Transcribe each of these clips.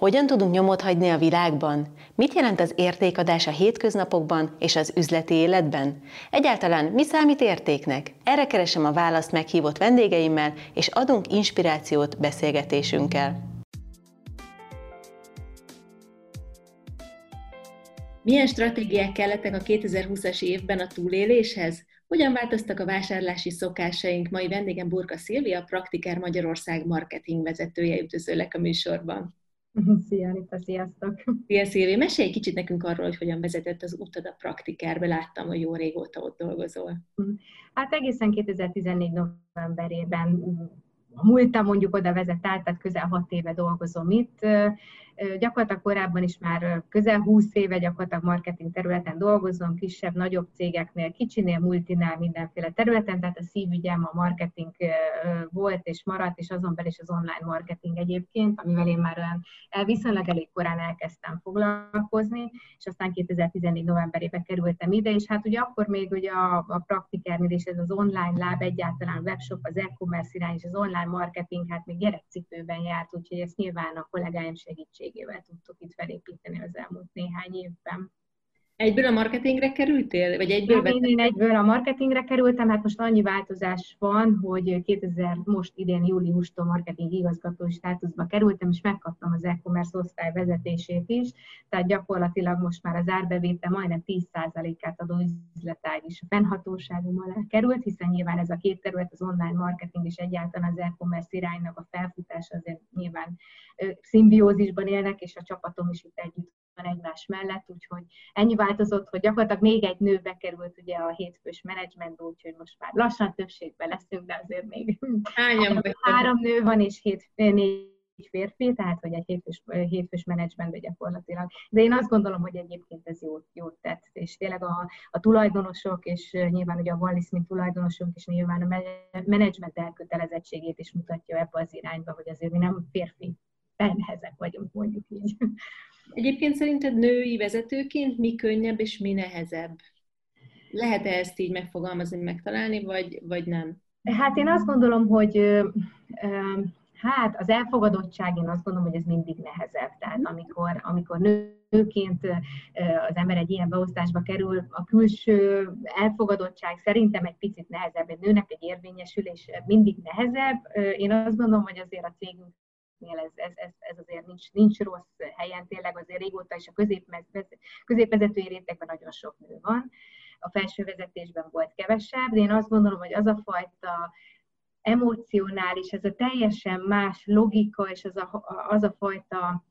Hogyan tudunk nyomot hagyni a világban? Mit jelent az értékadás a hétköznapokban és az üzleti életben? Egyáltalán mi számít értéknek? Erre keresem a választ meghívott vendégeimmel, és adunk inspirációt beszélgetésünkkel. Milyen stratégiák kellettek a 2020-as évben a túléléshez? Hogyan változtak a vásárlási szokásaink? Mai vendégem Burka Szilvia, Praktiker Magyarország marketing vezetője, üdvözöllek a műsorban. Szia, Rita, sziasztok! Szia, Szilvi! Mesélj egy kicsit nekünk arról, hogy hogyan vezetett az utad a praktikárbe. Láttam, hogy jó régóta ott dolgozol. Hát egészen 2014 novemberében múltam mondjuk oda vezet át, tehát közel hat éve dolgozom itt. Gyakorlatilag korábban is már közel 20 éve gyakorlatilag marketing területen dolgozom, kisebb, nagyobb cégeknél, kicsinél, multinál, mindenféle területen, tehát a szívügyem a marketing volt és maradt, és azon belül is az online marketing egyébként, amivel én már olyan viszonylag elég korán elkezdtem foglalkozni, és aztán 2014 novemberében kerültem ide, és hát ugye akkor még ugye a, a praktikernél és ez az online láb, egyáltalán webshop, az e-commerce irány és az online marketing, hát még gyerekcipőben járt, úgyhogy ezt nyilván a kollégáim segítség segítségével tudtuk itt felépíteni az elmúlt néhány évben. Egyből a marketingre kerültél? Vagy egyből én, én egyből a marketingre kerültem, hát most annyi változás van, hogy 2000, most idén júliustól marketing igazgatói státuszba kerültem, és megkaptam az e-commerce osztály vezetését is, tehát gyakorlatilag most már az árbevétel majdnem 10%-át adó üzletág is a fennhatóságom alá került, hiszen nyilván ez a két terület, az online marketing és egyáltalán az e-commerce iránynak a felfutása azért nyilván szimbiózisban élnek, és a csapatom is itt együtt van egymás mellett, úgyhogy ennyi változott, hogy gyakorlatilag még egy nő bekerült ugye a hétfős menedzsmentbe, úgyhogy most már lassan többségben leszünk, de azért még három, három nő van, és hét, négy férfi, tehát hogy egy hétfős, hétfős menedzsmentben gyakorlatilag. De én azt gondolom, hogy egyébként ez jót, jót tett, és tényleg a, a tulajdonosok, és nyilván ugye a Wallis, mint tulajdonosunk, és nyilván a menedzsment elkötelezettségét is mutatja ebbe az irányba, hogy azért mi nem férfi nehezek vagyunk, mondjuk így. Egyébként szerinted női vezetőként mi könnyebb és mi nehezebb? Lehet-e ezt így megfogalmazni, megtalálni, vagy, vagy nem? Hát én azt gondolom, hogy hát az elfogadottság, én azt gondolom, hogy ez mindig nehezebb. Tehát amikor, amikor nőként az ember egy ilyen beosztásba kerül, a külső elfogadottság szerintem egy picit nehezebb. Egy nőnek egy érvényesülés mindig nehezebb. Én azt gondolom, hogy azért a cégünk ez, ez, ez, ez azért nincs, nincs rossz helyen, tényleg azért régóta is a középvezetői rétegben nagyon sok nő van, a felső vezetésben volt kevesebb, de én azt gondolom, hogy az a fajta emocionális, ez a teljesen más logika, és az a, az a fajta,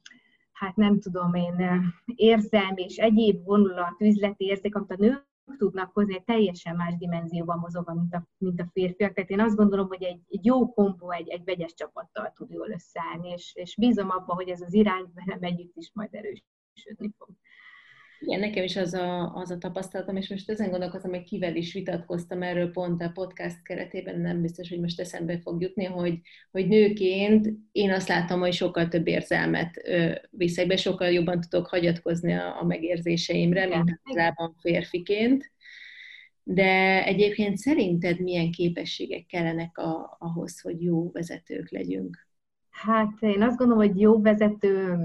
hát nem tudom én, érzelmi és egyéb vonulat, üzleti érzék, amit a nő tudnak hozni, egy teljesen más dimenzióban mozog, mint a, mint a férfiak. Tehát én azt gondolom, hogy egy, egy jó kombó, egy, egy vegyes csapattal tud jól összeállni, és, és bízom abban, hogy ez az irány velem együtt is majd erősödni fog. Igen, nekem is az a, az a tapasztalatom, és most ezen gondolkozom, hogy kivel is vitatkoztam erről pont a podcast keretében, nem biztos, hogy most eszembe fog jutni, hogy, hogy nőként én azt látom, hogy sokkal több érzelmet ö, viszek be, sokkal jobban tudok hagyatkozni a, a megérzéseimre, mint általában férfiként. De egyébként szerinted milyen képességek kellenek a, ahhoz, hogy jó vezetők legyünk? Hát én azt gondolom, hogy jó vezető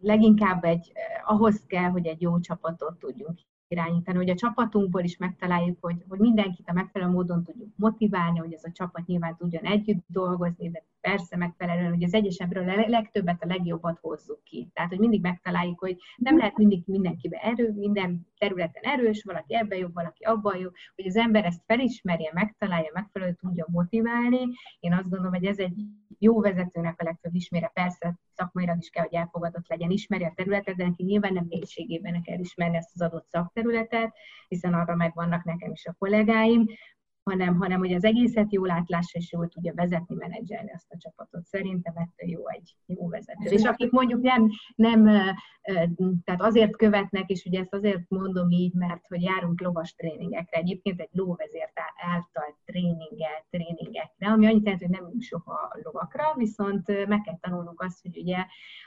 leginkább egy, eh, ahhoz kell, hogy egy jó csapatot tudjunk irányítani, hogy a csapatunkból is megtaláljuk, hogy, hogy mindenkit a megfelelő módon tudjuk motiválni, hogy ez a csapat nyilván tudjon együtt dolgozni, de persze megfelelően, hogy az egyesebbről a legtöbbet, a legjobbat hozzuk ki. Tehát, hogy mindig megtaláljuk, hogy nem lehet mindig mindenkibe erő, minden területen erős, valaki ebben jobb, valaki abban jobb, hogy az ember ezt felismerje, megtalálja, megfelelően tudja motiválni. Én azt gondolom, hogy ez egy jó vezetőnek a legfőbb ismére, persze szakmailag is kell, hogy elfogadott legyen, ismeri a területet, de neki nyilván nem mélységében kell ismerni ezt az adott szakterületet, hiszen arra megvannak nekem is a kollégáim, hanem, hanem hogy az egészet jól átlássa, és jól tudja vezetni, menedzselni azt a csapatot. Szerintem ettől jó egy jó vezető. És akik mondjuk nem, nem tehát azért követnek, és ugye ezt azért mondom így, mert hogy járunk lovas tréningekre, egyébként egy lóvezért által tréningel, tréningekre, ami annyit jelent, hogy nem ülünk soha lovakra, viszont meg kell tanulnunk azt, hogy ugye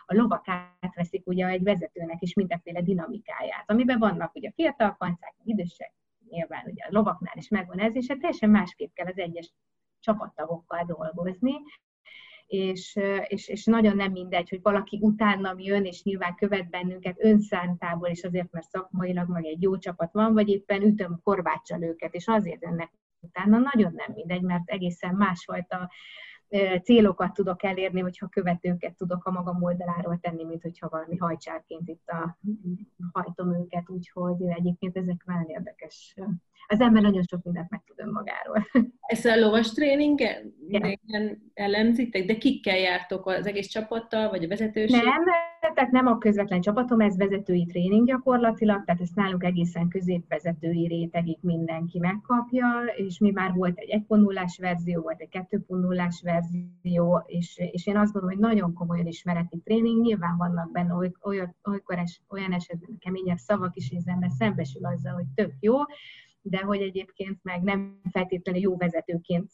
a lovak átveszik ugye egy vezetőnek is mindenféle dinamikáját, amiben vannak ugye fiatal kancák, idősek, nyilván ugye a lovaknál is megvan ez, és hát teljesen másképp kell az egyes csapattagokkal dolgozni, és, és, és nagyon nem mindegy, hogy valaki utánam jön, és nyilván követ bennünket önszántából, és azért, mert szakmailag meg egy jó csapat van, vagy éppen ütöm korbáccsal őket, és azért jönnek utána, nagyon nem mindegy, mert egészen másfajta célokat tudok elérni, hogyha követőket tudok a magam oldaláról tenni, mint hogyha valami hajcsárként itt a, hajtom őket, úgyhogy egyébként ezek nagyon érdekes. Az ember nagyon sok mindent meg tud önmagáról. Ezt a lovas tréningen elemzitek, de kikkel jártok az egész csapattal, vagy a vezetőség? Nem, tehát nem a közvetlen csapatom, ez vezetői tréning gyakorlatilag, tehát ezt nálunk egészen középvezetői rétegig mindenki megkapja, és mi már volt egy 1.0-ás verzió, volt egy 2.0-ás verzió, és, és én azt gondolom, hogy nagyon komolyan ismereti tréning, nyilván vannak benne olyan, olykor es, olyan esetben keményebb szavak is, és az ember szembesül azzal, hogy tök jó, de hogy egyébként meg nem feltétlenül jó vezetőként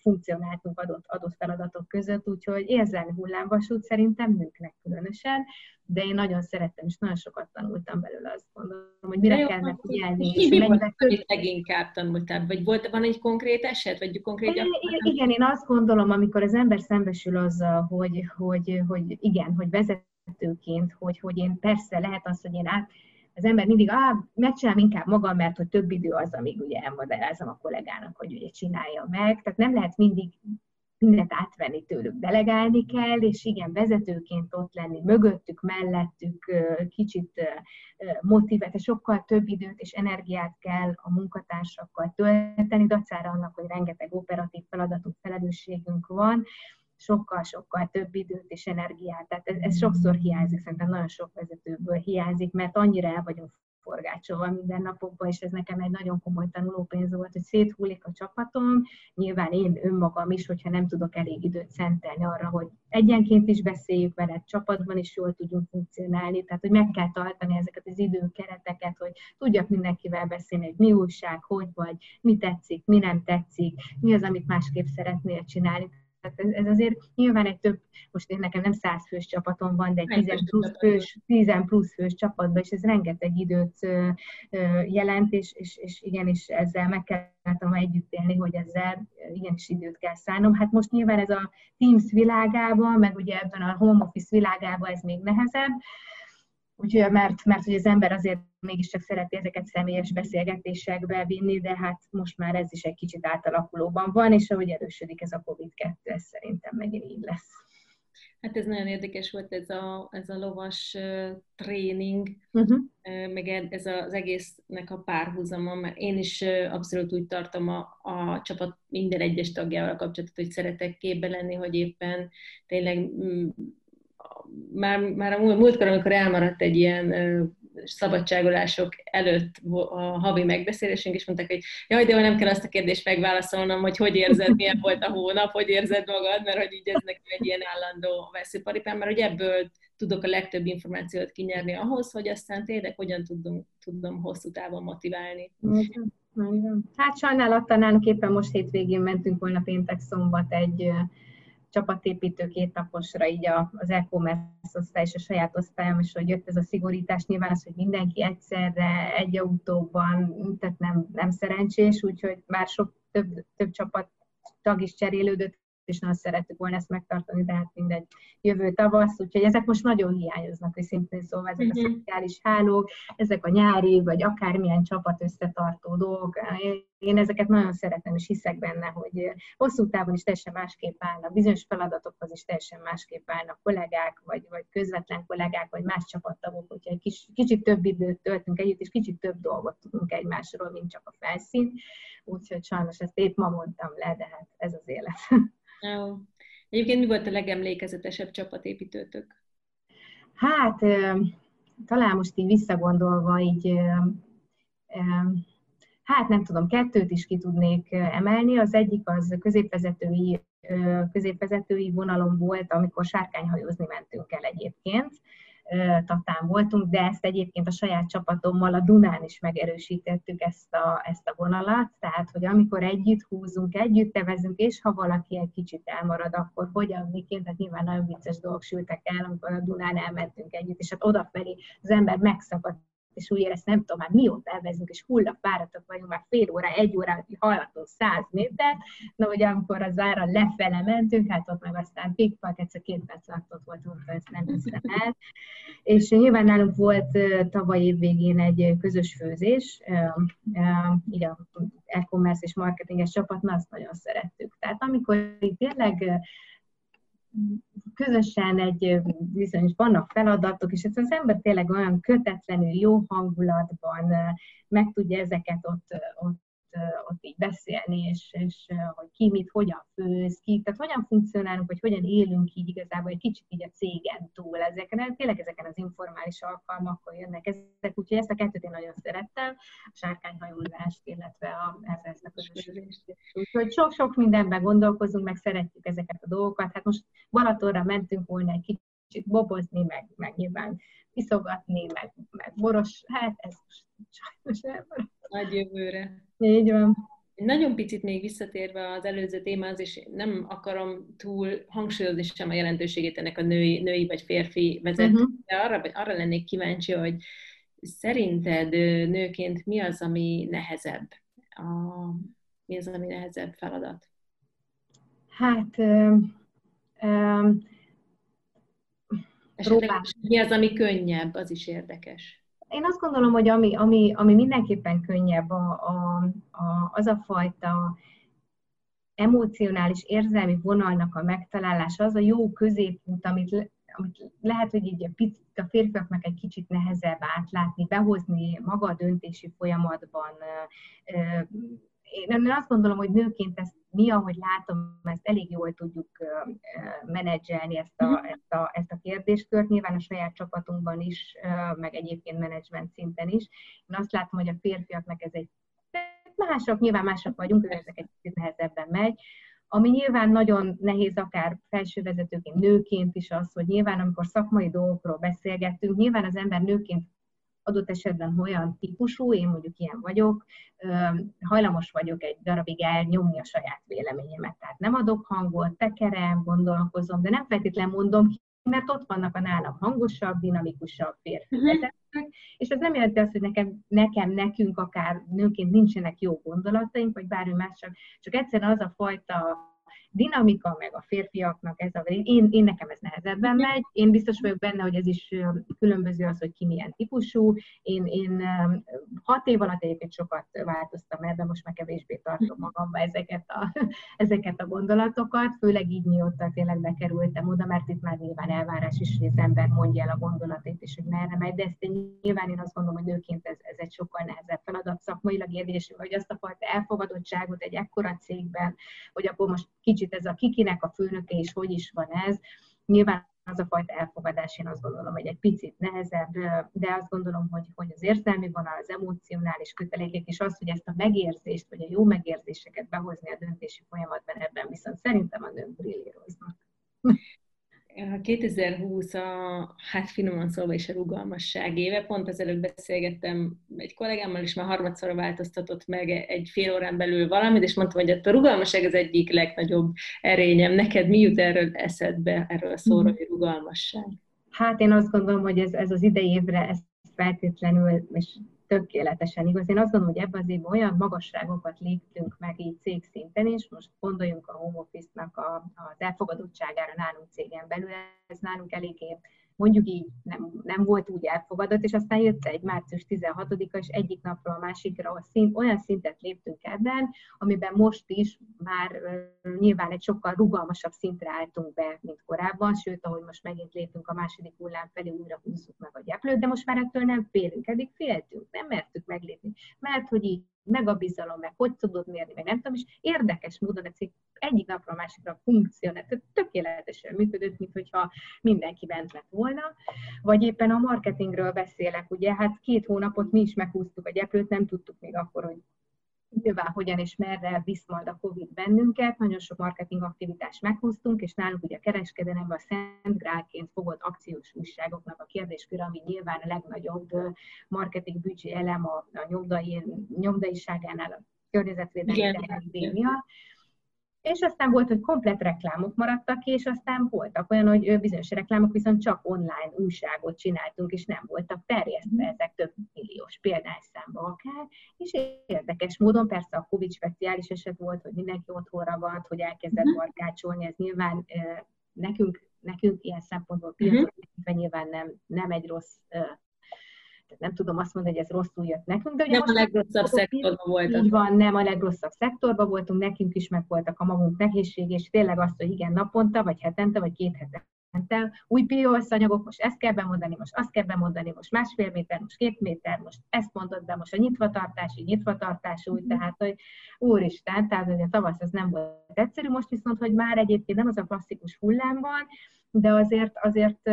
funkcionáltunk adott, adott feladatok között, úgyhogy érzelmi hullámvasút szerintem nőknek különösen, de én nagyon szerettem, és nagyon sokat tanultam belőle, azt gondolom, hogy mire jó, kellene figyelni. És mi volt, leginkább tanultál? Vagy volt, van egy konkrét eset, vagy konkrét igen, igen, én azt gondolom, amikor az ember szembesül azzal, hogy, hogy, hogy igen, hogy vezetőként, hogy, hogy én persze lehet az, hogy én át, az ember mindig, ah, megcsinálom inkább magam, mert hogy több idő az, amíg ugye elmagyarázom a kollégának, hogy ugye csinálja meg. Tehát nem lehet mindig mindent átvenni tőlük, delegálni kell, és igen, vezetőként ott lenni, mögöttük, mellettük, kicsit motivált, sokkal több időt és energiát kell a munkatársakkal tölteni, dacára annak, hogy rengeteg operatív feladatunk, felelősségünk van, sokkal-sokkal több időt és energiát. Tehát ez, ez sokszor hiányzik, szerintem nagyon sok vezetőből hiányzik, mert annyira el vagyunk forgácsolva minden napokban, és ez nekem egy nagyon komoly tanulópénz volt, hogy széthullik a csapatom, nyilván én önmagam is, hogyha nem tudok elég időt szentelni arra, hogy egyenként is beszéljük veled, csapatban is jól tudjunk funkcionálni, tehát hogy meg kell tartani ezeket az időkereteket, hogy tudjak mindenkivel beszélni, hogy mi újság, hogy vagy, mi tetszik, mi nem tetszik, mi az, amit másképp szeretnél csinálni ez, ez azért nyilván egy több, most én nekem nem száz fős csapatom van, de egy 10 plusz fős, 10 plusz fős csapatban, és ez rengeteg időt jelent, és, és, és igenis ezzel meg kellett együtt élni, hogy ezzel igenis időt kell szállnom. Hát most nyilván ez a Teams világában, meg ugye ebben a home office világában ez még nehezebb, Úgyhogy, mert, mert hogy az ember azért mégiscsak szereti ezeket személyes beszélgetésekbe vinni, de hát most már ez is egy kicsit átalakulóban van, és ahogy erősödik ez a COVID-2, ez szerintem megint így lesz. Hát ez nagyon érdekes volt ez a, ez a lovas uh, tréning, uh-huh. uh, meg ez az egésznek a párhuzama, mert én is uh, abszolút úgy tartom a, a csapat minden egyes tagjával kapcsolatot, hogy szeretek képbe lenni, hogy éppen tényleg mm, már, már a múltkor, amikor elmaradt egy ilyen szabadságolások előtt a havi megbeszélésünk, és mondták, hogy jaj, de nem kell azt a kérdést megválaszolnom, hogy hogy érzed, milyen volt a hónap, hogy érzed magad, mert hogy így ez nekem egy ilyen állandó veszőparipám, mert hogy ebből tudok a legtöbb információt kinyerni ahhoz, hogy aztán tényleg hogyan tudom, tudom hosszú távon motiválni. Hát sajnálattal nálunk éppen most hétvégén mentünk volna péntek szombat egy csapatépítő két naposra így az e-commerce osztály és a saját osztályom, és hogy jött ez a szigorítás, nyilván az, hogy mindenki egyszerre egy autóban, tehát nem, nem szerencsés, úgyhogy már sok több, több csapat tag is cserélődött, és nagyon szerettük volna ezt megtartani, de hát mindegy jövő tavasz, úgyhogy ezek most nagyon hiányoznak, hogy szintén szóval ezek uh-huh. a mhm. szociális hálók, ezek a nyári, vagy akármilyen csapat összetartó dolgok, én ezeket nagyon szeretem, és hiszek benne, hogy hosszú távon is teljesen másképp állnak, bizonyos feladatokhoz is teljesen másképp állnak kollégák, vagy, vagy közvetlen kollégák, vagy más csapattagok, hogyha egy kis, kicsit több időt töltünk együtt, és kicsit több dolgot tudunk egymásról, mint csak a felszín. Úgyhogy sajnos ezt épp ma mondtam le, de hát ez az élet. Jó. Egyébként mi volt a legemlékezetesebb csapatépítőtök? Hát, talán most így visszagondolva, így hát nem tudom, kettőt is ki tudnék emelni. Az egyik az középvezetői, középvezetői vonalon volt, amikor sárkányhajózni mentünk el egyébként. Tatán voltunk, de ezt egyébként a saját csapatommal a Dunán is megerősítettük ezt a, ezt a vonalat, tehát hogy amikor együtt húzunk, együtt tevezünk, és ha valaki egy kicsit elmarad, akkor hogyan, miként, tehát nyilván nagyon vicces dolgok sültek el, amikor a Dunán elmentünk együtt, és hát odafelé az ember megszakadt és úgy érez, nem tudom, már mióta elvezünk, és hullafáradtak vagyunk, már fél óra, egy óra haladtunk száz métert, na hogy amikor az ára lefele mentünk, hát ott meg aztán pikpak, egyszer két perc alatt ott voltunk, ezt nem hiszem el. És nyilván nálunk volt tavaly év végén egy közös főzés, így a e-commerce és marketinges csapatnak azt nagyon szerettük. Tehát amikor tényleg közösen egy bizonyos vannak feladatok, és ez az ember tényleg olyan kötetlenül, jó hangulatban meg tudja ezeket ott, ott ott így beszélni, és, és hogy ki mit, hogyan főz, ki, tehát hogyan funkcionálunk, vagy hogyan élünk így igazából egy kicsit így a cégen túl. Ezeken, tényleg ezeken az informális alkalmakon jönnek ezek, úgyhogy ezt a kettőt én nagyon szerettem, a sárkányhajózást, illetve a, ezt a közösségést. Úgyhogy sok-sok mindenben gondolkozunk, meg szeretjük ezeket a dolgokat. Hát most Balatonra mentünk volna egy kicsit bobozni, meg, meg nyilván iszogatni, meg, meg boros, hát ez most sajnos elmaradt. Nagy jövőre. Így van. Nagyon picit még visszatérve az előző témához, és nem akarom túl hangsúlyozni sem a jelentőségét ennek a női, női vagy férfi vezető, uh-huh. de arra, arra lennék kíváncsi, hogy szerinted nőként mi az, ami nehezebb? A, mi az, ami nehezebb feladat? Hát ö, Esetleg mi az, ami könnyebb, az is érdekes. Én azt gondolom, hogy ami, ami, ami mindenképpen könnyebb, a, a, a, az a fajta emocionális, érzelmi vonalnak a megtalálása, az a jó középút, amit, amit lehet, hogy így a, picit, a férfiaknak egy kicsit nehezebb átlátni, behozni maga a döntési folyamatban, én azt gondolom, hogy nőként ezt mi, ahogy látom, ezt elég jól tudjuk menedzselni ezt a, mhm. ezt, a, ezt a kérdéskört, nyilván a saját csapatunkban is, meg egyébként menedzsment szinten is. Én azt látom, hogy a férfiaknak ez egy mások, nyilván mások vagyunk, ezek egy kicsit nehezebben megy. Ami nyilván nagyon nehéz akár felsővezetőként, nőként is az, hogy nyilván amikor szakmai dolgokról beszélgettünk, nyilván az ember nőként adott esetben olyan típusú, én mondjuk ilyen vagyok, hajlamos vagyok egy darabig elnyomni a saját véleményemet. Tehát nem adok hangot, tekerem, gondolkozom, de nem feltétlenül mondom ki, mert ott vannak a nálam hangosabb, dinamikusabb férfi és ez nem jelenti azt, hogy nekem, nekem, nekünk akár nőként nincsenek jó gondolataink, vagy bármi más, csak, csak egyszerűen az a fajta dinamika, meg a férfiaknak ez a, én, én nekem ez nehezebben megy, én biztos vagyok benne, hogy ez is különböző az, hogy ki milyen típusú, én, én hat év alatt egyébként sokat változtam de most már kevésbé tartom magamba ezeket a, ezeket a gondolatokat, főleg így mióta tényleg bekerültem oda, mert itt már nyilván elvárás is, hogy az ember mondja el a gondolatét, és hogy merre megy, de ezt én, nyilván én azt gondolom, hogy nőként ez, ez egy sokkal nehezebb feladat szakmailag érvényesül, hogy azt a fajta elfogadottságot egy ekkora cégben, hogy akkor most kicsit ez a kikinek a főnöke és hogy is van ez. Nyilván az a fajta elfogadás, én azt gondolom, hogy egy picit nehezebb, de azt gondolom, hogy, hogy az érzelmi vonal, az emocionális kötelékek, és az, hogy ezt a megérzést, vagy a jó megérzéseket behozni a döntési folyamatban, ebben viszont szerintem a nők brillíroznak. 2020 a, hát finoman szólva is a rugalmasság éve. Pont ezelőtt beszélgettem egy kollégámmal, és már harmadszor változtatott meg egy fél órán belül valamit, és mondtam, hogy a rugalmasság az egyik legnagyobb erényem. Neked mi jut erről eszedbe, erről a szóról, hogy rugalmasság? Hát én azt gondolom, hogy ez, ez az idei évre ez feltétlenül, és tökéletesen igaz. Én azt gondolom, hogy ebben az évben olyan magasságokat léptünk meg így cégszinten is, most gondoljunk a home office-nak az elfogadottságára nálunk cégen belül, ez nálunk eléggé mondjuk így nem, nem volt úgy elfogadott, és aztán jött egy március 16-a, és egyik napról a másikra szint, olyan szintet léptünk ebben, amiben most is már nyilván egy sokkal rugalmasabb szintre álltunk be, mint korábban, sőt, ahogy most megint lépünk a második hullám felé, újra húzzuk meg a gyeplőt, de most már ettől nem félünk, eddig féltünk, nem mertük meglépni, mert hogy így meg a bizalom, meg hogy tudod mérni, meg nem tudom, és érdekes módon cég egyik napra a másikra funkcionál, tehát tökéletesen működött, mint hogyha mindenki bent lett volna, vagy éppen a marketingről beszélek, ugye, hát két hónapot mi is meghúztuk a gyeplőt, nem tudtuk még akkor, hogy nyilván hogyan és merre visz majd a Covid bennünket, nagyon sok marketing aktivitást meghoztunk, és nálunk ugye a kereskedelemben a Szent Grálként fogott akciós újságoknak a kérdéskör, ami nyilván a legnagyobb marketing büdzsé elem a, a nyomdai, nyomdaiságánál a környezetvédelmi miatt és aztán volt, hogy komplet reklámok maradtak ki, és aztán voltak olyan, hogy bizonyos reklámok viszont csak online újságot csináltunk, és nem voltak terjesztve mhm. ezek több milliós példányszámba akár, és érdekes módon persze a Covid speciális eset volt, hogy mindenki otthon ragadt, hogy elkezdett mhm. barkácsolni, ez nyilván nekünk, nekünk ilyen szempontból piacot uh-huh. nyilván nem, nem egy rossz tehát nem tudom azt mondani, hogy ez rosszul jött nekünk, de ugye nem a legrosszabb szektorban voltunk. Így van, nem a legrosszabb szektorban voltunk, nekünk is meg voltak a magunk nehézség, és tényleg azt, hogy igen, naponta, vagy hetente, vagy két hetente. Új POS anyagok, most ezt kell bemondani, most azt kell bemondani, most másfél méter, most két méter, most ezt mondod be, most a nyitvatartási, nyitvatartás új, tehát, hogy úristen, tehát hogy a tavasz ez nem volt egyszerű, most viszont, hogy már egyébként nem az a klasszikus hullám van, de azért, azért,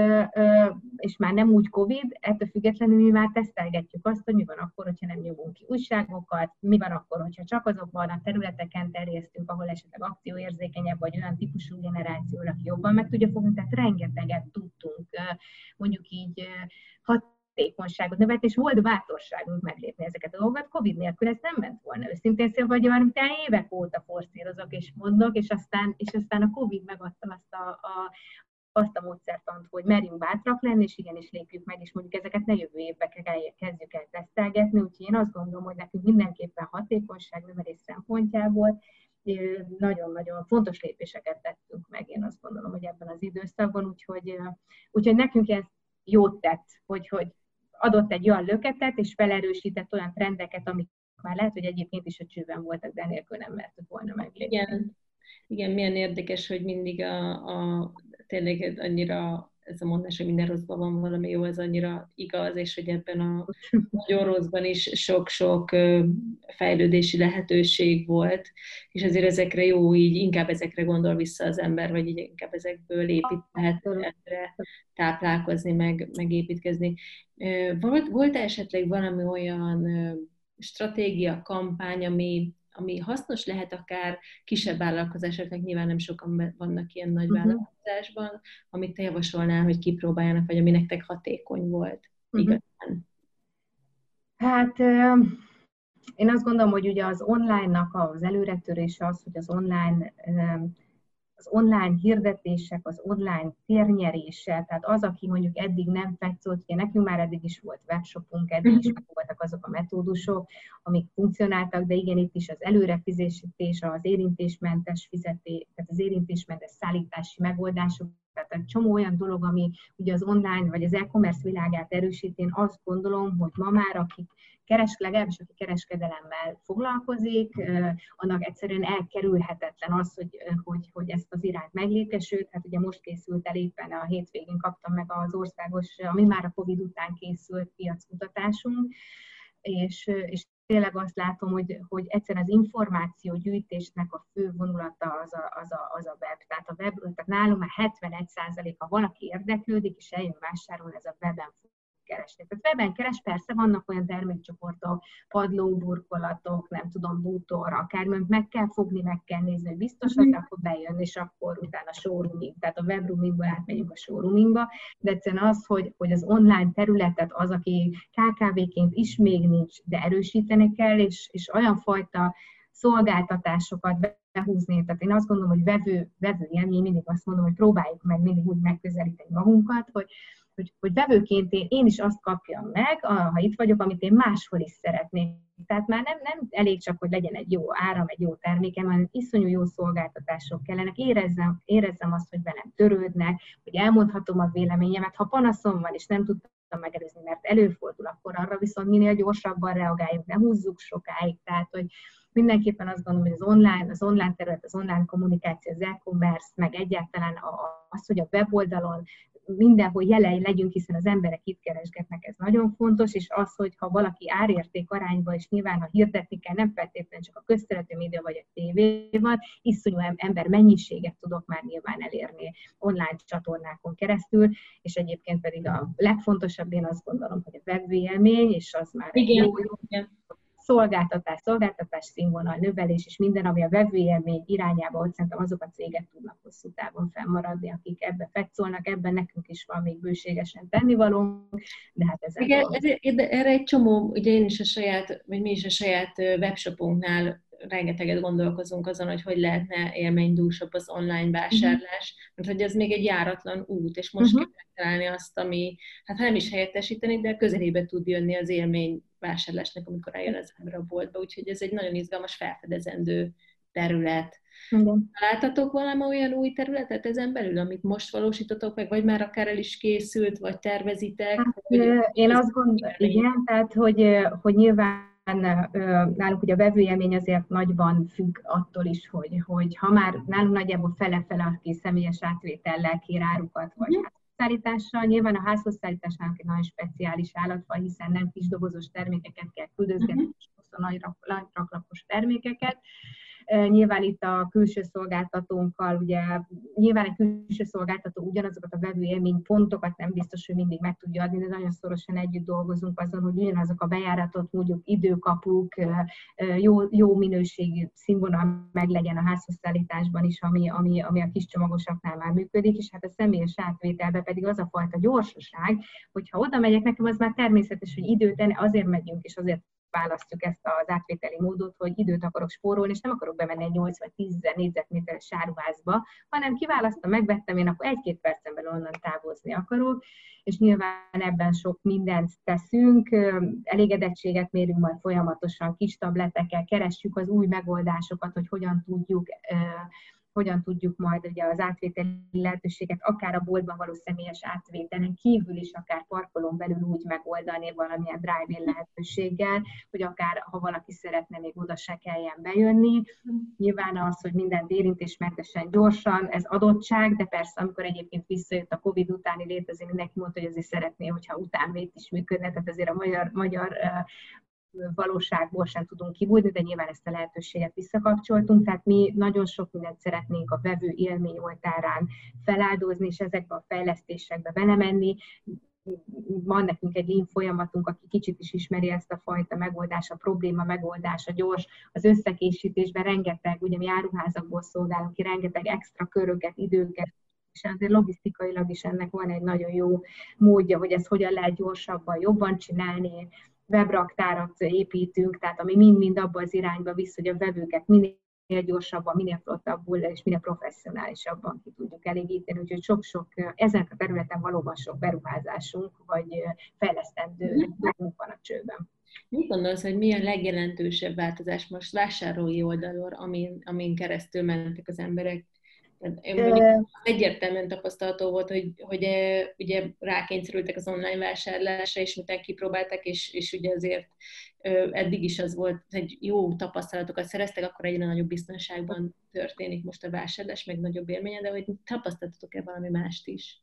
és már nem úgy Covid, ettől függetlenül mi már tesztelgetjük azt, hogy mi van akkor, hogyha nem nyomunk ki újságokat, mi van akkor, hogyha csak azokban a területeken terjesztünk, ahol esetleg akcióérzékenyebb, vagy olyan típusú generáció, aki jobban meg tudja fogni, tehát rengeteget tudtunk mondjuk így hatékonyságot növelni, és volt bátorságunk meglépni ezeket a dolgokat. Covid nélkül ez nem ment volna. Őszintén szóval, hogy már évek óta forszírozok és mondok, és aztán, és aztán a Covid megadta azt a, a, azt a módszertant, hogy merjünk bátrak lenni, és igenis lépjük meg, és mondjuk ezeket ne jövő évbe kezdjük el tesztelgetni, úgyhogy én azt gondolom, hogy nekünk mindenképpen hatékonyság növelés szempontjából nagyon-nagyon fontos lépéseket tettünk meg, én azt gondolom, hogy ebben az időszakban, úgyhogy, úgyhogy nekünk ez jót tett, hogy, hogy adott egy olyan löketet, és felerősített olyan trendeket, amik már lehet, hogy egyébként is a csőben voltak, de nélkül nem mertük volna meglépni. Igen. Igen, milyen érdekes, hogy mindig a, a tényleg annyira ez a mondás, hogy minden rosszban van valami jó, ez annyira igaz, és hogy ebben a nagyon rosszban is sok-sok fejlődési lehetőség volt, és azért ezekre jó, így inkább ezekre gondol vissza az ember, vagy így inkább ezekből épít, lehet erre táplálkozni, meg, megépítkezni. Volt, volt esetleg valami olyan stratégia, kampány, ami, ami hasznos lehet akár kisebb vállalkozásoknak, nyilván nem sokan vannak ilyen nagy uh-huh. vállalkozásban, amit te javasolnál, hogy kipróbáljanak, vagy ami nektek hatékony volt uh-huh. igazán. Hát én azt gondolom, hogy ugye az online-nak az előretörése az, hogy az online az online hirdetések, az online térnyerése, tehát az, aki mondjuk eddig nem fetszott, ugye nekünk már eddig is volt webshopunk, eddig is mhm. voltak azok a metódusok, amik funkcionáltak, de igen, itt is az előrefizetés, az érintésmentes fizetés, tehát az érintésmentes szállítási megoldások, tehát egy csomó olyan dolog, ami ugye az online vagy az e-commerce világát erősít, én azt gondolom, hogy ma már, akik keres, legalábbis aki kereskedelemmel foglalkozik, annak egyszerűen elkerülhetetlen az, hogy, hogy, hogy ezt az irányt meglépje, sőt, hát ugye most készült el éppen a hétvégén kaptam meg az országos, ami már a Covid után készült piackutatásunk, és, és tényleg azt látom, hogy, hogy egyszerűen az információ gyűjtésnek a fő vonulata az a, az a, az a web. Tehát a web, tehát nálunk már 71% ha valaki érdeklődik, és eljön vásárolni, ez a weben keresni. Tehát webben keres, persze vannak olyan termékcsoportok, padlóburkolatok, nem tudom, bútor, akármi, meg kell fogni, meg kell nézni, hogy biztos az, akkor bejön, és akkor utána showrooming, tehát a webroomingból átmegyünk a showroomingba, de egyszerűen az, hogy, hogy az online területet az, aki KKV-ként is még nincs, de erősíteni kell, és, és olyan fajta szolgáltatásokat behúzni. Tehát én azt gondolom, hogy vevő, vevő élmény, mindig azt mondom, hogy próbáljuk meg mindig úgy megközelíteni magunkat, hogy, hogy, hogy vevőként én, én is azt kapjam meg, ha itt vagyok, amit én máshol is szeretnék. Tehát már nem, nem elég csak, hogy legyen egy jó áram, egy jó termékem, hanem iszonyú jó szolgáltatások kellenek. Érezzem, érezzem azt, hogy velem törődnek, hogy elmondhatom a véleményemet. Ha panaszom van, és nem tudtam megelőzni, mert előfordul, akkor arra viszont minél gyorsabban reagáljunk, ne húzzuk sokáig. Tehát, hogy mindenképpen azt gondolom, hogy az online, az online terület, az online kommunikáció, az e-commerce, meg egyáltalán az, hogy a weboldalon mindenhol jelen legyünk, hiszen az emberek itt keresgetnek, ez nagyon fontos, és az, hogy ha valaki árérték arányba, és nyilván ha hirdetni kell, nem feltétlenül csak a közszerető média vagy a tévéval, iszonyú ember mennyiséget tudok már nyilván elérni online csatornákon keresztül, és egyébként pedig a legfontosabb, én azt gondolom, hogy a webélmény, és az már Igen. jó, jó szolgáltatás, szolgáltatás színvonal, növelés és minden, ami a vevőélmény irányába, hogy szerintem azok a cégek tudnak hosszú távon fennmaradni, akik ebbe fetszolnak, ebben nekünk is van még bőségesen tennivaló, de hát ez Igen, ez, erre egy csomó, ugye én is a saját, vagy mi is a saját webshopunknál rengeteget gondolkozunk azon, hogy hogy lehetne élménydúsabb az online vásárlás, mert hogy ez még egy járatlan út, és most uh-huh. kell megtalálni azt, ami, hát ha nem is helyettesíteni, de közelébe tud jönni az élmény vásárlásnak, amikor eljön az ember a boltba, úgyhogy ez egy nagyon izgalmas, felfedezendő terület. Igen. Találtatok valami olyan új területet ezen belül, amit most valósítotok meg, vagy már akár el is készült, vagy tervezitek? Hát, hogy én azt gondolom, igen, tehát hogy, hogy nyilván nálunk ugye a vevőjelmény azért nagyban függ attól is, hogy, hogy ha már nálunk nagyjából fele-fele, aki személyes átvétellel kér árukat, vagy mm. Szállítással, nyilván a házhozszállításnak egy nagyon speciális állatfaj, hiszen nem kis dobozos termékeket kell küldözgetni, mm-hmm. nagy, nagy raklapos termékeket, Nyilván itt a külső szolgáltatónkkal, ugye nyilván egy külső szolgáltató ugyanazokat a vevő élmény pontokat nem biztos, hogy mindig meg tudja adni, de nagyon szorosan együtt dolgozunk azon, hogy ugyanazok a bejáratot, mondjuk időkapuk, jó, jó minőségű színvonal meg legyen a házhozszállításban is, ami, ami, ami a kis csomagosaknál már működik, és hát a személyes átvételbe pedig az a fajta gyorsaság, hogyha oda megyek, nekem az már természetes, hogy időt azért megyünk, és azért választjuk ezt az átvételi módot, hogy időt akarok spórolni, és nem akarok bemenni egy 8 vagy 10 négyzetméteres sáruházba, hanem kiválasztom, megvettem, én akkor egy-két percen belül onnan távozni akarok, és nyilván ebben sok mindent teszünk, elégedettséget mérünk majd folyamatosan kis tabletekkel, keressük az új megoldásokat, hogy hogyan tudjuk hogyan tudjuk majd ugye az átvételi lehetőséget akár a boltban való személyes átvételen kívül is, akár parkolón belül úgy megoldani valamilyen drive-in lehetőséggel, hogy akár ha valaki szeretne, még oda se kelljen bejönni. Nyilván az, hogy mindent érintésmentesen gyorsan, ez adottság, de persze amikor egyébként visszajött a Covid utáni lét, azért mindenki mondta, hogy azért szeretné, hogyha utánvét is működne, tehát azért a magyar, magyar valóságból sem tudunk kibújni, de nyilván ezt a lehetőséget visszakapcsoltunk, tehát mi nagyon sok mindent szeretnénk a vevő élmény oltárán feláldozni, és ezekbe a fejlesztésekbe belemenni, van nekünk egy lean folyamatunk, aki kicsit is ismeri ezt a fajta megoldás, a probléma megoldása, gyors, az összekészítésben rengeteg, ugye mi áruházakból szolgálunk ki, rengeteg extra köröket, időket, és azért logisztikailag is ennek van egy nagyon jó módja, hogy ezt hogyan lehet gyorsabban, jobban csinálni, webraktárat építünk, tehát ami mind-mind abba az irányba visz, hogy a vevőket minél gyorsabban, minél flottabbul és minél professzionálisabban ki tudjuk elégíteni. Úgyhogy sok-sok, ezen a területen valóban sok beruházásunk, vagy fejlesztendő dolgunk van a csőben. Mit gondolsz, hogy mi a legjelentősebb változás most vásárlói oldalon, amin, amin keresztül mentek az emberek egyértelműen tapasztalható volt, hogy, hogy ugye rákényszerültek az online vásárlásra, és miután kipróbálták, és, és ugye azért eddig is az volt, hogy jó tapasztalatokat szereztek, akkor egyre nagyobb biztonságban történik most a vásárlás, meg nagyobb élménye, de hogy tapasztaltatok-e valami mást is?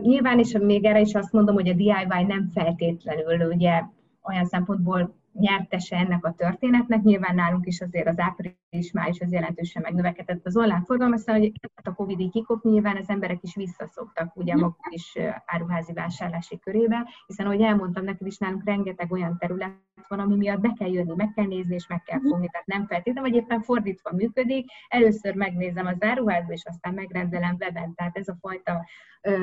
Nyilván is még erre is azt mondom, hogy a DIY nem feltétlenül ugye olyan szempontból nyertese ennek a történetnek. Nyilván nálunk is azért az április-május az jelentősen megnövekedett az online forgalom, aztán, hogy a Covid így kikop, nyilván az emberek is visszaszoktak ugye maguk is áruházi vásárlási körébe, hiszen ahogy elmondtam neked is, nálunk rengeteg olyan terület van, ami miatt be kell jönni, meg kell nézni és meg kell fogni, tehát nem feltétlenül, vagy éppen fordítva működik. Először megnézem az áruházba, és aztán megrendelem weben. Tehát ez a fajta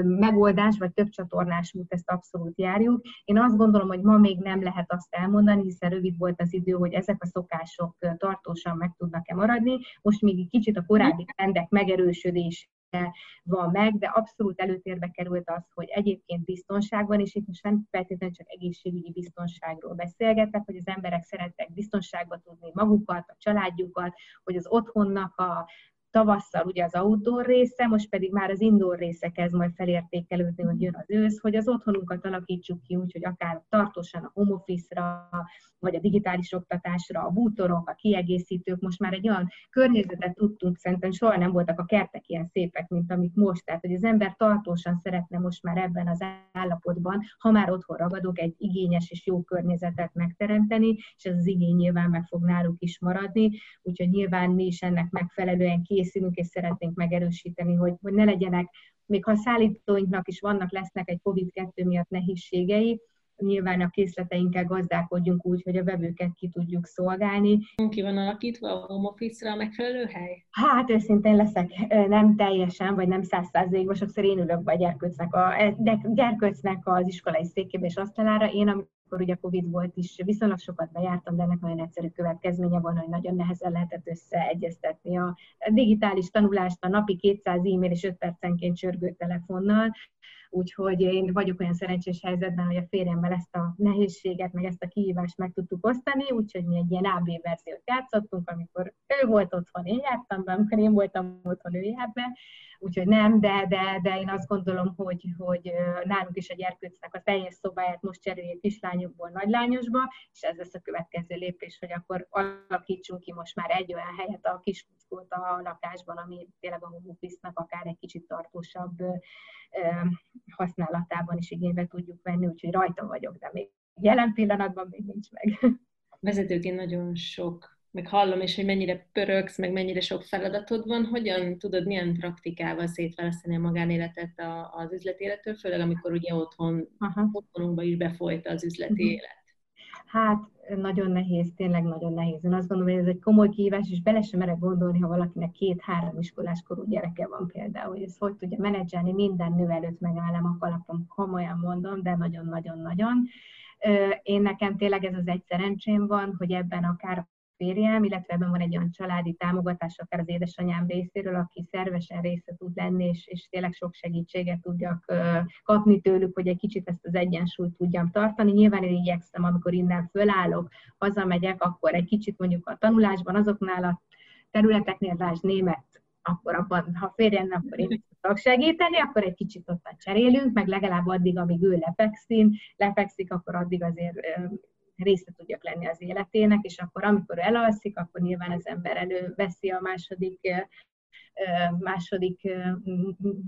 megoldás, vagy több csatornás út, ezt abszolút járjuk. Én azt gondolom, hogy ma még nem lehet azt elmondani, hiszen rövid volt az idő, hogy ezek a szokások tartósan meg tudnak-e maradni. Most még egy kicsit a korábbi trendek megerősödés van meg, de abszolút előtérbe került az, hogy egyébként biztonságban, és itt most nem feltétlenül csak egészségügyi biztonságról beszélgetek, hogy az emberek szeretnek biztonságba tudni magukat, a családjukat, hogy az otthonnak a tavasszal ugye az outdoor része, most pedig már az indoor része kezd majd felértékelődni, hogy jön az ősz, hogy az otthonunkat alakítsuk ki úgy, hogy akár tartósan a home office-ra, vagy a digitális oktatásra, a bútorok, a kiegészítők, most már egy olyan környezetet tudtunk, szerintem soha nem voltak a kertek ilyen szépek, mint amik most, tehát hogy az ember tartósan szeretne most már ebben az állapotban, ha már otthon ragadok, egy igényes és jó környezetet megteremteni, és ez az igény nyilván meg fog náluk is maradni, úgyhogy nyilván mi is ennek megfelelően készülünk, és szeretnénk megerősíteni, hogy, hogy ne legyenek, még ha a szállítóinknak is vannak, lesznek egy COVID-2 miatt nehézségei, nyilván a készleteinkkel gazdálkodjunk úgy, hogy a vevőket ki tudjuk szolgálni. Ki van alakítva a home office-ra a megfelelő hely? Hát őszintén leszek nem teljesen, vagy nem száz sokszor én ülök be a gyerkőcnek, a, de gyerkőcnek az iskolai székébe és asztalára. Én amikor ugye Covid volt is, viszonylag sokat bejártam, de ennek nagyon egyszerű következménye van, hogy nagyon nehezen lehetett összeegyeztetni a digitális tanulást a napi 200 e-mail és 5 percenként csörgő telefonnal, Úgyhogy én vagyok olyan szerencsés helyzetben, hogy a férjemmel ezt a nehézséget, meg ezt a kihívást meg tudtuk osztani, úgyhogy mi egy ilyen AB verziót játszottunk, amikor ő volt otthon, én jártam be, amikor én voltam otthon, ő járt be, úgyhogy nem, de, de, de én azt gondolom, hogy, hogy nálunk is a gyerkőcnek a teljes szobáját most cseréljét kislányokból nagylányosba, és ez lesz a következő lépés, hogy akkor alakítsunk ki most már egy olyan helyet a kiskuckót a lakásban, ami tényleg a home akár egy kicsit tartósabb használatában is igénybe tudjuk venni, úgyhogy rajta vagyok, de még jelen pillanatban még nincs meg. Vezetőként nagyon sok, meg hallom is, hogy mennyire pöröksz, meg mennyire sok feladatod van. Hogyan tudod, milyen praktikával szétválasztani a magánéletet az üzletélettől, főleg amikor ugye otthon, Aha. otthonunkba is befolyt az üzleti uh-huh. élet? Hát nagyon nehéz, tényleg nagyon nehéz. Én azt gondolom, hogy ez egy komoly kihívás, és bele sem merek gondolni, ha valakinek két-három iskolás korú gyereke van például, hogy ezt hogy tudja menedzselni, minden nő előtt megállom a kalapom, komolyan mondom, de nagyon-nagyon-nagyon. Én nekem tényleg ez az egy szerencsém van, hogy ebben akár férjem, illetve ebben van egy olyan családi támogatás, akár az édesanyám részéről, aki szervesen része tud lenni, és, és tényleg sok segítséget tudjak kapni tőlük, hogy egy kicsit ezt az egyensúlyt tudjam tartani. Nyilván én igyekszem, amikor innen fölállok, hazamegyek, akkor egy kicsit mondjuk a tanulásban azoknál a területeknél, lásd német, akkor abban, ha férjen, akkor én tudok segíteni, akkor egy kicsit ott cserélünk, meg legalább addig, amíg ő lefekszin, lefekszik, akkor addig azért része tudjak lenni az életének, és akkor amikor elalszik, akkor nyilván az ember előveszi a második második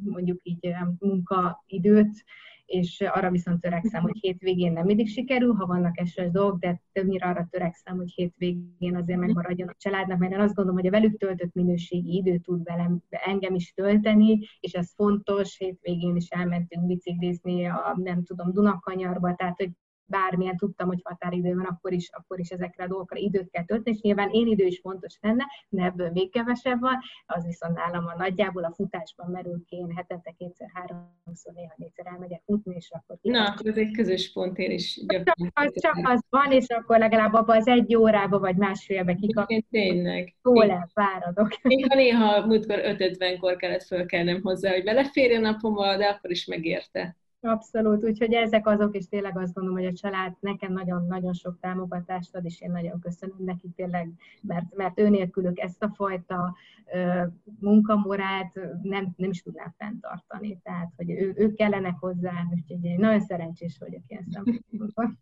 mondjuk így munkaidőt, és arra viszont törekszem, hogy hétvégén nem mindig sikerül, ha vannak eses dolgok, de többnyire arra törekszem, hogy hétvégén azért megmaradjon a családnak, mert én azt gondolom, hogy a velük töltött minőségi idő tud velem, engem is tölteni, és ez fontos, hétvégén is elmentünk biciklizni a, nem tudom, Dunakanyarba, tehát hogy bármilyen tudtam, hogy határidő van, akkor is, akkor is ezekre a dolgokra időt kell tölteni, és nyilván én idő is fontos lenne, de ebből még kevesebb van, az viszont nálam a nagyjából a futásban merül ki, én hetente kétszer, háromszor, néha négyszer elmegyek futni, és akkor... Na, akkor ez egy közös pont, én is Csak az, csak az van, és akkor legalább abban az egy órába, vagy másfélbe kikapom. Tényleg. Jól elfáradok. Néha, néha múltkor 5.50-kor kellett fölkelnem hozzá, hogy beleférjen napommal, de akkor is megérte. Abszolút, úgyhogy ezek azok, és tényleg azt gondolom, hogy a család nekem nagyon-nagyon sok támogatást ad, és én nagyon köszönöm neki tényleg, mert, mert ő nélkülük ezt a fajta ö, munkamorát nem, nem is tudnám fenntartani. Tehát, hogy ő, ők kellenek hozzá, úgyhogy én nagyon szerencsés vagyok ilyen szempontból.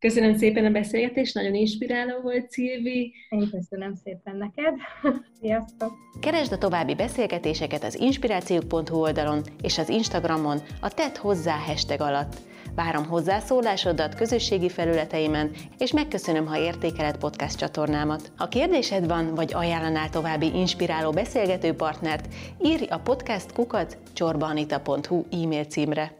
Köszönöm szépen a beszélgetést, nagyon inspiráló volt, Szilvi. Én köszönöm szépen neked. Sziasztok! Keresd a további beszélgetéseket az inspirációk.hu oldalon és az Instagramon a Tett hozzá hashtag alatt. Várom hozzászólásodat közösségi felületeimen, és megköszönöm, ha értékeled podcast csatornámat. Ha kérdésed van, vagy ajánlanál további inspiráló beszélgető partnert, írj a podcast kukat csorbanita.hu e-mail címre.